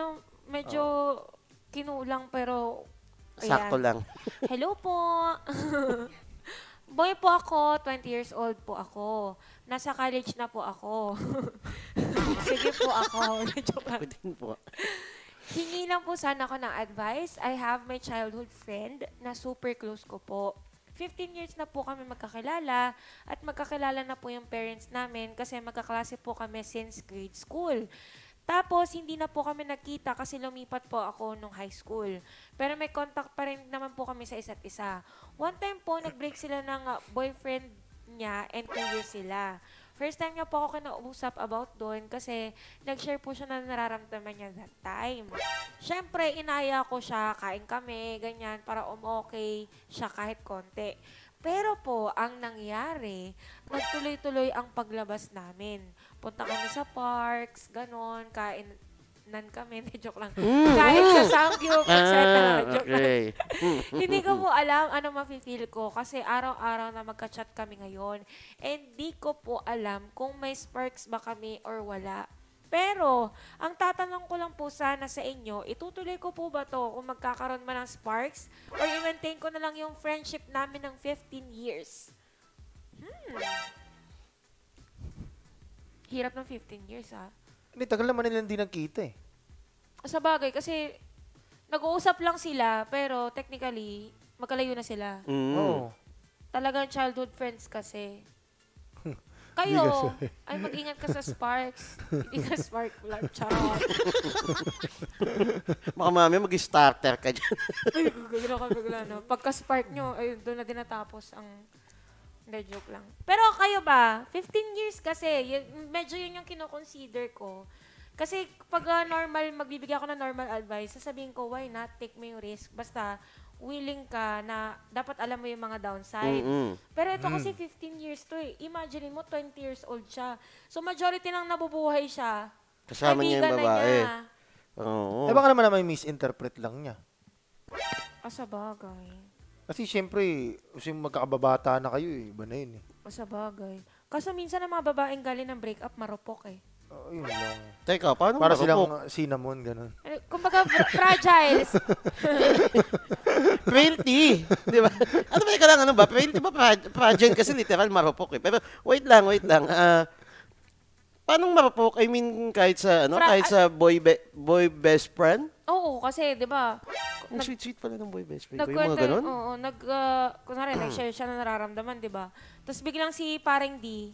ano, medyo kinulang pero Sakto ayan. lang. Hello po. Boy po ako, 20 years old po ako. Nasa college na po ako. Sige po ako. Joke lang. Pwede po. Hingi lang po sana ako ng advice. I have my childhood friend na super close ko po. 15 years na po kami magkakilala at magkakilala na po yung parents namin kasi magkaklase po kami since grade school. Tapos, hindi na po kami nagkita kasi lumipat po ako nung high school. Pero may contact pa rin naman po kami sa isa't isa. One time po, nag-break sila ng uh, boyfriend niya and two sila. First time niya po ako kinausap about doon kasi nag-share po siya na nararamdaman niya that time. Siyempre, inaya ko siya, kain kami, ganyan, para um-okay siya kahit konti. Pero po, ang nangyari, nagtuloy-tuloy ang paglabas namin. Punta kami sa parks, ganon, kain nan kami, Hindi, joke lang. Kain sa Samgyup, etc. Mm. Ah, Joke lang. okay. Hindi ko po alam ano mafe-feel ko kasi araw-araw na magka-chat kami ngayon. And di ko po alam kung may sparks ba kami or wala. Pero, ang tatanong ko lang po sana sa inyo, itutuloy ko po ba to kung magkakaroon man ng sparks? Or i-maintain ko na lang yung friendship namin ng 15 years? Hmm. Hirap ng 15 years, ah. Hindi, tagal naman nila hindi nagkita eh. Sa bagay, kasi nag-uusap lang sila, pero technically, magkalayo na sila. Mm. Oo. Talagang childhood friends kasi. Kayo, ay mag-ingat ka sa sparks. Hindi ka spark lang, charot. Baka mami, mag-starter ka dyan. Ay, gagawin ka bigla, no? Pagka-spark nyo, ayun, doon na din natapos ang... Hindi, joke lang. Pero kayo ba, 15 years kasi, yun, medyo yun yung kinoconsider ko. Kasi pag ah, normal, magbibigay ako ng normal advice, sasabihin ko, why not take mo yung risk? Basta, willing ka na dapat alam mo yung mga downside. Mm-mm. Pero ito kasi 15 years to eh. Imagine mo, 20 years old siya. So, majority nang nabubuhay siya. Kasama niya yung kaibigan na babae. niya. Oo. Eh baka naman naman misinterpret lang niya. Ah, sa bagay. Kasi syempre, kasi magkakababata na kayo eh. Iba na yun eh. Sa bagay. Kaso minsan ang mga babaeng galing ng breakup, marupok eh. Oh, yun lang. Teka, paano Para marupok? silang cinnamon, ganun. Eh, Kumbaga, fra- fragile. 20. Di ba? Ano ba, ika lang, ano ba? 20 ba pra- fragile kasi literal marupok eh. Pero wait lang, wait lang. Ah, paano marupok? I mean, kahit sa, ano, Fra- kahit sa boy, be- boy best friend? Oo, kasi, di ba, Ang Nag- sweet-sweet pala ng boy best friend. ko. Yung mga ganun? oo, nag, uh, kunwari, nag-share siya na nararamdaman, di ba? Tapos biglang si Pareng D,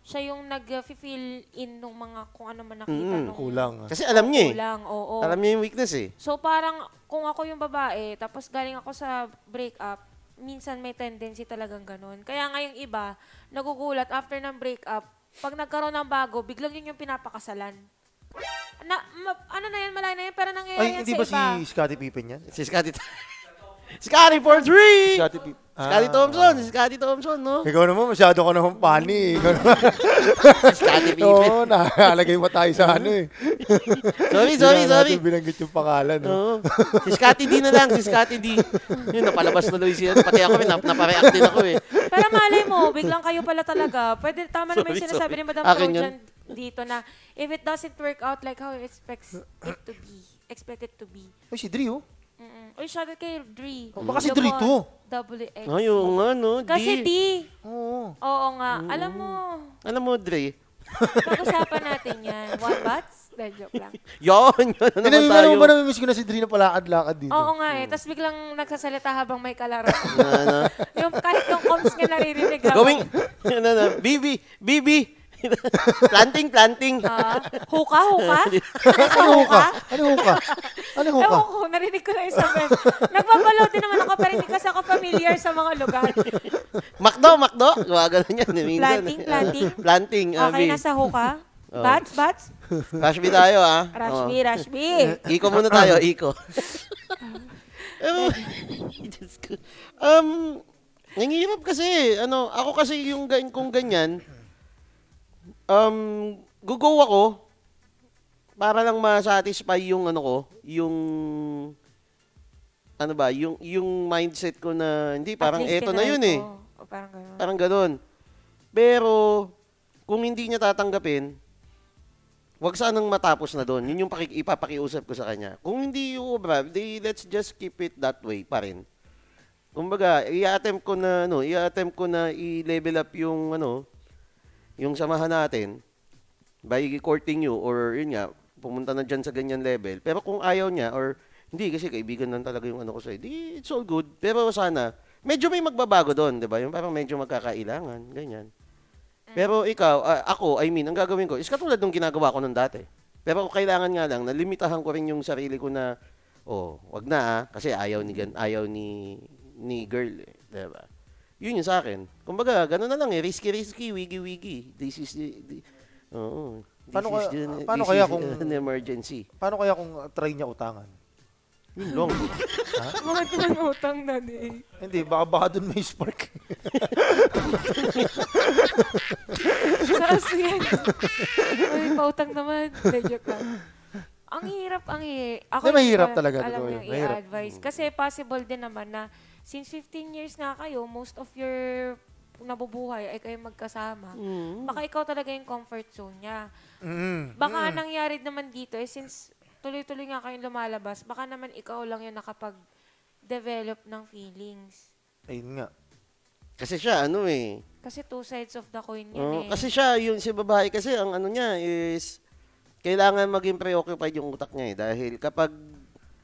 siya yung nag-feel in nung mga kung ano man nakita Mm, nung Kulang. ah. Kasi alam niya eh. kulang, oo. Alam niya yung weakness eh. So parang kung ako yung babae, tapos galing ako sa breakup, minsan may tendency talagang ganun. Kaya nga yung iba, nagugulat after ng breakup, pag nagkaroon ng bago, biglang yun yung pinapakasalan. Na, ma- ano na yan, malay na yan, pero nangyayari Ay, yan hindi sa ba iba. si Scottie Pippen yan? Si Scotty. Scotty for three! Scottie Pippen. Scotty Thompson. Si Scotty Thompson, no? Ikaw naman, masyado ka naman funny. eh. Ikaw naman. Scotty Pippen. Oo, nakalagay mo tayo sa ano eh. Sorry, Hindi sorry, na sorry. natin binanggit yung pangalan. No? Oo. Si Scotty D na lang, si Scotty D. Yun, napalabas na Luis yun. Pati ako, nap napareact din ako eh. Pero malay mo, biglang kayo pala talaga. Pwede, tama naman yung Sorry, sinasabi sorry. ni Madam Akin yun. dyan dito na if it doesn't work out like how you expect it to be, expect it to be. Uy, si Dre oh. Mm-mm. Uy, shout out kay Dre. Oh, baka si Dre to. Double X. Ay, oo nga, no? Kasi D. D. Oo. Oo nga. Alam mo, Alam mo, Dre. pag-usapan natin yan. One bats? Dahil joke lang. Yun, yun na Hindi, naman naman tayo. mo ba namimiss ko na si Dre na palakad-lakad dito? Oo nga eh. Tapos biglang nagsasalita habang may kalaro. Na, na. yung kahit yung comms niya naririnig. habang- Going, ano na, Bibi, Bibi. planting, planting. Ah, huka, huka? Ano ka? Ano ka? Ano ka? Ewan ko, narinig ko na isang beses. Nagbabalaw din naman ako, pero hindi kasi ako familiar sa mga lugar. Makdo, Makdo. Gumagano minsan. Planting, planting. planting, Okay, Abi. nasa huka. Oo. Bats, bats. Rashby tayo, ah. Rashmi, Oo. Rashmi. Iko muna tayo, Iko. um, um, nanghihirap kasi. Ano, ako kasi yung kung ganyan, um, gugo ako para lang ma-satisfy yung ano ko, yung ano ba, yung yung mindset ko na hindi parang eto na yun ko. eh. O, parang gano'n. Parang ganun. Pero, kung hindi niya tatanggapin, wag sanang matapos na doon. Yun yung pakik- ipapakiusap ko sa kanya. Kung hindi uubra, di let's just keep it that way pa rin. Kumbaga, i-attempt ko na ano, i-attempt ko na i-level up yung ano, yung samahan natin by courting you or yun nga, pumunta na dyan sa ganyan level. Pero kung ayaw niya or hindi kasi kaibigan lang talaga yung ano ko sa'yo, di it's all good. Pero sana, medyo may magbabago doon, di ba? Yung parang medyo magkakailangan, ganyan. Pero ikaw, ah, ako, I mean, ang gagawin ko is katulad ng ginagawa ko nung dati. Pero kailangan nga lang, nalimitahan ko rin yung sarili ko na, oh, wag na ah, kasi ayaw ni, gan- ayaw ni, ni girl, eh, di ba? Yun yung sa akin. Kumbaga, gano'n na lang eh, risky-risky, wiggy-wiggy. This is the, the- oo. This Paano is kaya- the- paano this kaya is kung- an emergency? Paano kaya kung try niya utangan? Yun lang. Mga ng utang na di. Hindi, baka baka doon may spark. Kasi yan. Uy, pautang naman. Hindi, joke lang. Ang hirap, ang hirap. Ako Hindi, mahirap talaga, Alam totoo yun. yung Mahirap. i-advise. Kasi possible din naman na since 15 years na kayo, most of your nabubuhay ay kayo magkasama. Mm. Baka ikaw talaga yung comfort zone niya. Mm. Baka nangyari naman dito eh, since tuloy-tuloy nga kayong lumalabas, baka naman ikaw lang yung nakapag-develop ng feelings. Ayun nga. Kasi siya, ano eh, Kasi two sides of the coin yun Oo, eh. kasi siya, yung si babae kasi, ang ano niya is, kailangan maging preoccupied yung utak niya eh. Dahil kapag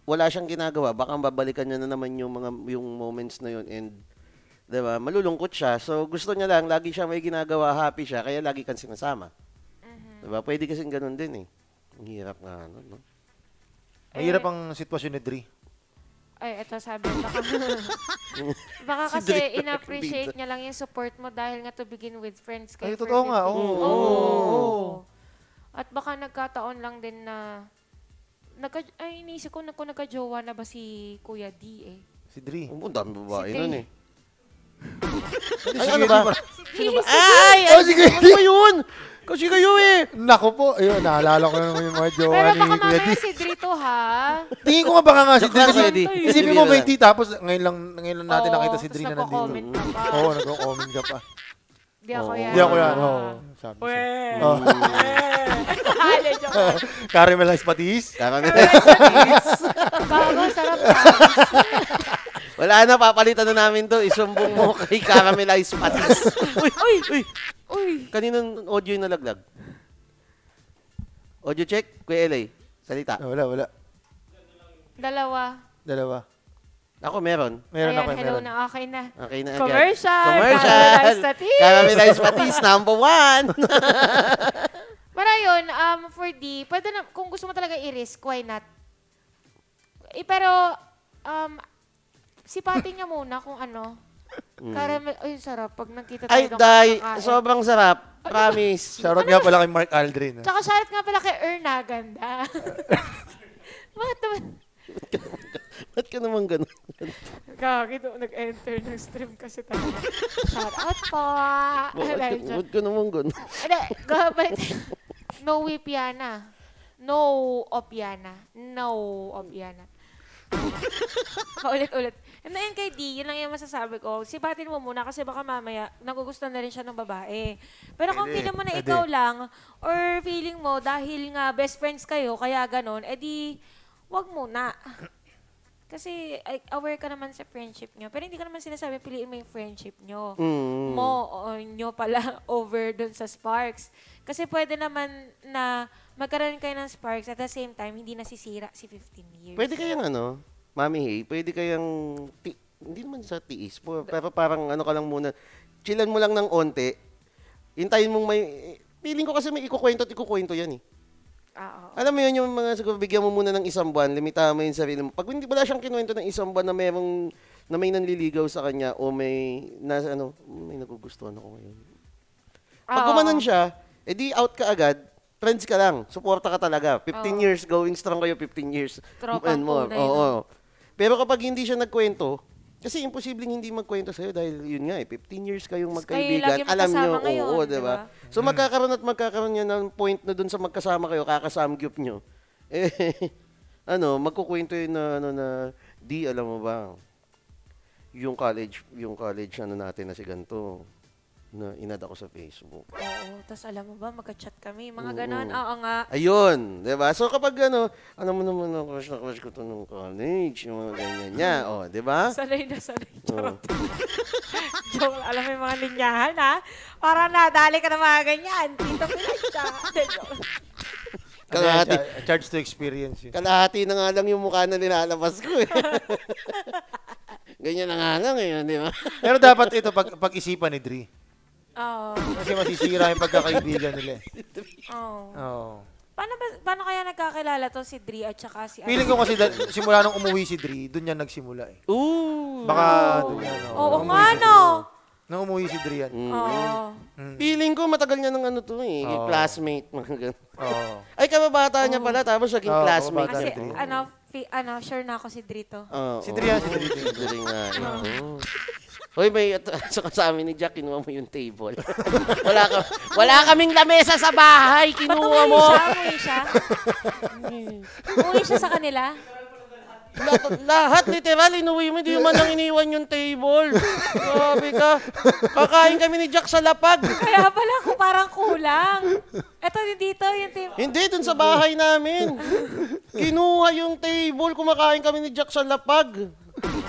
wala siyang ginagawa, baka babalikan niya na naman yung mga yung moments na yun and 'di ba? Malulungkot siya. So gusto niya lang lagi siya may ginagawa, happy siya, kaya lagi kang sinasama. Mhm. 'Di ba? Pwede kasing ganun din eh. Ang hirap nga ano, no? Mahirap Eh, ang sitwasyon ni Dre. Ay, eto sabi, baka, baka Si kasi Dre in-appreciate niya lang yung support mo dahil nga to begin with friends kayo Ay, totoo nga, 15 oo. years. Oo. Oo. At baka nagkataon lang din na, nagka, ay, inisip ko na kung nagka-jowa na ba si Kuya D eh. Si Dre. Ang dami babae Si nun eh. Ay, ano ba? Ay, ay, Oh, sige. ano ba yun? Kasi kayo eh. Nako po, ayun, naalala ko na naman yung mga jowa Pero ni baka Kuya mamaya Dre. si Drito ha. Tingin ko nga baka nga si lang, Kasi, Kuya D. isipin mo, 20, tapos ngayon lang, ngayon lang natin Oo, nakita si tapos Dre na nandito. nagko-comment ka pa. Oo, nagko-comment ka pa. Di ako Oo. yan. Hindi ako yan. Oo, sabi siya. Weh. Oh. Joke lang. Caramelized patis. Karami Gago, sarap ka. Wala na, papalitan na namin to. Isumbong mo kay Caramelized Patis. uy, uy, uy. Uy. Kaninong audio yung nalaglag? Audio check? Kuya LA, salita. Ah, wala, wala. Dalawa. Dalawa. Ako meron. Meron Ayan, ako, hello meron. na, okay na. Okay na agad. Commercial! Commercial! Caramelized Patis! Caramelized Patis, number one! Para yun, um, for D, pwede na, kung gusto mo talaga i-risk, why not? Eh, pero, um, sipatin niya muna kung ano. Caramel, ay, sarap. Pag nakita Mm. Ay, tayo day, kakain. sobrang sarap. Promise. Shoutout nga pala kay Mark Aldrin. ah. Tsaka shoutout nga pala kay Erna, ganda. Bakit naman? Ba't ka naman ganun? Kaki, doon nag-enter ng stream kasi talaga. Shoutout po. Ba't ka, ba't ka naman ganun? Hindi. No Wipiana. No Opiana. No Opiana. Paulit-ulit. And then kay D, yun lang yung masasabi ko. Sipatin mo muna kasi baka mamaya nagugustuhan na rin siya ng babae. Pero kung Pwede, feeling mo na pwede. ikaw lang or feeling mo dahil nga best friends kayo, kaya ganon, edi wag muna. Kasi ay, aware ka naman sa friendship nyo. Pero hindi ka naman sinasabi piliin mo yung friendship nyo Mm. mo o nyo pala over dun sa Sparks. Kasi pwede naman na magkaroon kayo ng Sparks at the same time, hindi nasisira si 15 years. Pwede kayang ano, Mami Hey, pwede kayang, ti- hindi naman sa tiis, po, pero parang ano ka lang muna, chillan mo lang ng onte, hintayin mong may, feeling ko kasi may ikukwento at ikukwento yan eh. Ah, oo. Alam mo yun, yung mga siguro bigyan mo muna ng isang buwan, limitahan mo yung sarili mo. Pag hindi wala siyang kinuwento ng isang buwan na merong, na may nanliligaw sa kanya o may, na, ano, may nagugustuhan ako ngayon. Pag Oo. gumanon siya, edi out ka agad, friends ka lang, suporta ka talaga. 15 Oo. years, going strong kayo 15 years. Tropang and more. tunay, Oo. Pero kapag hindi siya nagkwento, kasi imposibleng hindi magkwento sa'yo dahil yun nga eh, 15 years kayong Kayo magkaibigan. lagi alam nyo, ngayon, oo, di di ba? ba? So magkakaroon at magkakaroon yan ng point na dun sa magkasama kayo, kakasamgyup nyo. Eh, ano, magkukwento yun na, ano, na, di, alam mo ba, yung college, yung college, ano natin na si ganito, na inad ako sa Facebook. Oo, tapos alam mo ba, magka-chat kami. Mga Oo. ganon, oo nga. Ayun, 'di ba? So kapag ano, ano mo naman ako crush na crush ko to nung college, yung mga ganyan niya, oh, 'di ba? Sanay na sanay. Oh. Joke, alam mo yung mga linyahan, ha? Para nadali ka ng mga ganyan. Tito Pinancha. Joke. Kalahati, Ano yan, charge to experience yun. kalahati na nga lang yung mukha na nilalabas ko eh. ganyan na nga lang eh, di ba? Pero dapat ito pag pag-isipan ni Dre. Oo. Kasi masisira yung pagkakaibigan nila. eh. Oo. Oo. Paano, ba, paano kaya nagkakilala to si Dri at saka si Feeling ko kasi da- simula nung umuwi si Dre, doon yan nagsimula eh. Ooh. Baka Oo. doon yan. Oo Nung nga, umuwi si- no? Nung umuwi si Dre yan. Mm. Oo. Mm. Feeling ko matagal niya ng ano to eh, Oo. classmate. mga ganun. Oo. Ay, kababata niya pala, tapos naging Oo, classmate. Kasi, si Dre. ano, fi- ano, sure na ako si Dri to. Oo. Si Dre yan, si Dre. Si Dre nga. Oo. Hoy, may at, saka sa amin ni Jack, kinuha mo yung table. wala ka, wala kaming lamesa sa bahay, Ba't kinuha umuwi mo. siya? Umuwi siya? umuwi siya sa kanila? lahat, lahat literal, inuwi mo, hindi mo man lang iniwan yung table. Grabe ka. Kakain kami ni Jack sa lapag. Kaya pala ko parang kulang. Eto dito, yung team. Hindi, dun sa bahay namin. Kinuha yung table, kumakain kami ni Jack sa lapag.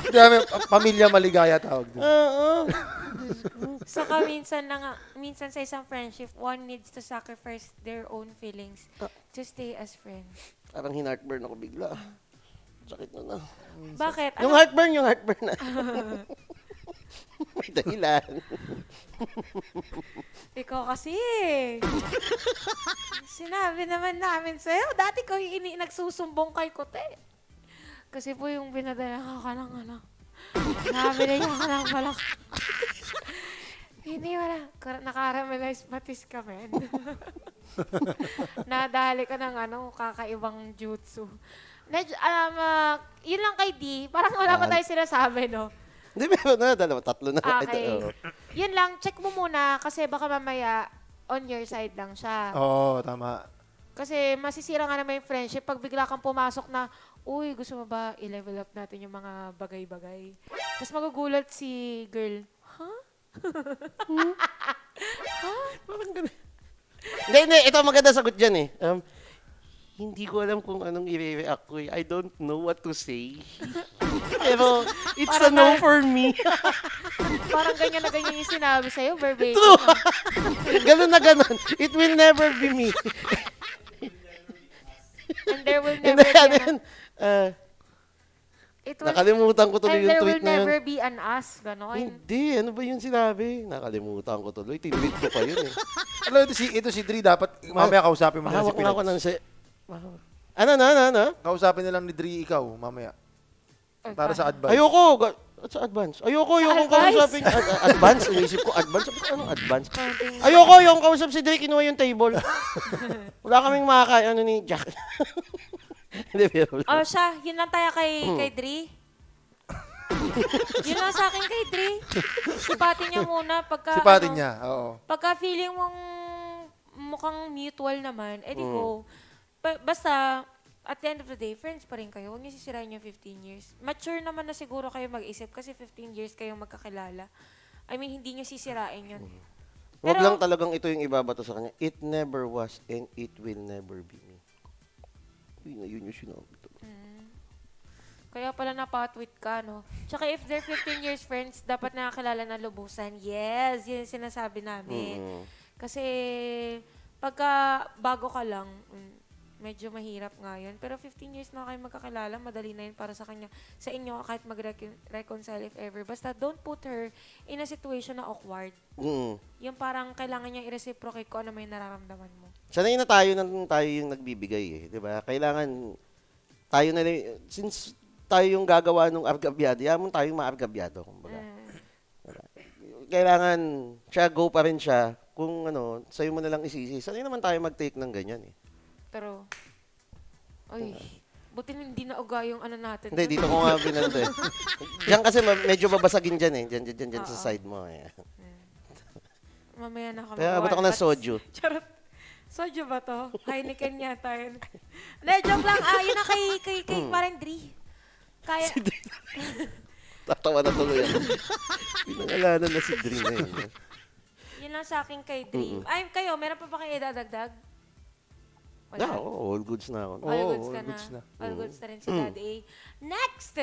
Dami, pamilya maligaya tawag doon. Oo. Saka minsan na nga, minsan sa isang friendship, one needs to sacrifice their own feelings to stay as friends. Parang hinartburn ako bigla. Sakit na na. Bakit? Yung Ano? heartburn, yung heartburn na. May dahilan. Ikaw kasi. Sinabi naman namin sa'yo. Dati ko yung ini nagsusumbong kay Kote. Kasi po yung binadala ka ng ano. Nabili niya ka ng malak. Hindi wala. Kar- Nakaramelize patis kami. Nadali ka ng ano, kakaibang jutsu. Medyo, um, ah, yun lang kay D. Parang wala pa tayo sinasabi, no? Hindi, meron na. Dalawa, tatlo na. Okay. Oo. Yun lang, check mo muna kasi baka mamaya on your side lang siya. Oo, tama. Kasi masisira nga naman yung friendship pag bigla kang pumasok na, uy, gusto mo ba i-level up natin yung mga bagay-bagay? Tapos magugulat si girl, huh? Parang ganun. Hindi, hindi. Ito maganda sagot dyan eh. Um, hindi ko alam kung anong i-react ko eh. I don't know what to say. Pero, it's a Parang no na- for me. Parang ganyan na ganyan yung sinabi sa'yo, verbatim. True. ah. ganun na ganun. It will never be me. And there will And never then, be and an, uh, it will, nakalimutan ko tuloy and yung there will tweet na yun. never be an us. Ganon. Hindi, ano ba yung sinabi? Nakalimutan ko tuloy. Tinweet ko pa yun eh. Alam, ito si, ito si Dre, dapat mamaya kausapin mo na si Mahawak na ako ng si... Ano, ano, ano, ano? Kausapin na lang ni Dre ikaw, mamaya. Ay, Para sa advice. Ayoko. Ga- Sa advance. Ayoko, ayoko advice? kausapin. Ad- ad- advance? Inisip ko, advance. Sabi ko, anong advance? Ayoko, yung kausap si Drake, kinuha yung table. Wala kaming makakain, ano ni Jack. Hindi, pero Oh, siya. Yun lang tayo kay, Hmm. kay Dre. yun lang sa akin kay Dre. Sipatin niya muna pagka, Sipatin ano, niya, oo. Pagka feeling mong mukhang mutual naman, edi Hmm. go. Ba- basta, at the end of the day, friends pa rin kayo. Huwag niyo sisirain yung 15 years. Mature naman na siguro kayo mag-isip kasi 15 years kayong magkakilala. I mean, hindi niyo sisirain yun. Huwag Pero- lang talagang ito yung ibabato sa kanya. It never was and it will never be me. Na yun yung sinabi to. Kaya pala napatweet ka, no? Tsaka if they're 15 years friends, dapat nakakilala na lubusan. Yes, yun yung sinasabi namin. Mm. Kasi pagka bago ka lang, mm, medyo mahirap nga yun. Pero 15 years na kayo magkakilala, madali na yun para sa kanya. Sa inyo, kahit mag-reconcile if ever. Basta don't put her in a situation na awkward. Mm. Yung parang kailangan niya i-reciprocate ko ano may nararamdaman mo. Sanay na tayo nang tayo yung nagbibigay eh, 'di ba? Kailangan tayo na since tayo yung gagawa ng argabyado, yaman tayo yung maargabyado, kumbaga. Mm. Kailangan siya go pa rin siya kung ano, sa'yo mo na lang isisi. Sanay naman tayo mag-take ng ganyan eh. Pero, ay, buti na hindi na uga yung ano natin. Hindi, dito ko nga binanda eh. Diyan kasi ma- medyo babasagin dyan eh. Diyan, diyan, diyan, diyan sa Oo. side mo eh. Mamaya na kami. Kaya abot ako ng soju. Charot. Soju ba to? Heineken yata yun. Hindi, joke lang. Ah, yun ang kay, kay, kay Hmm. parang Dri. Kaya, Tatawa na tuloy ako. Pinangalanan na si Dream na yun. eh. Yun lang sa akin kay Dream. Ay, kayo, meron pa ba kayo idadagdag? Wala. Yeah, oo, all goods na ako. All goods all ka goods na. na. All goods na rin si Daddy A. Next!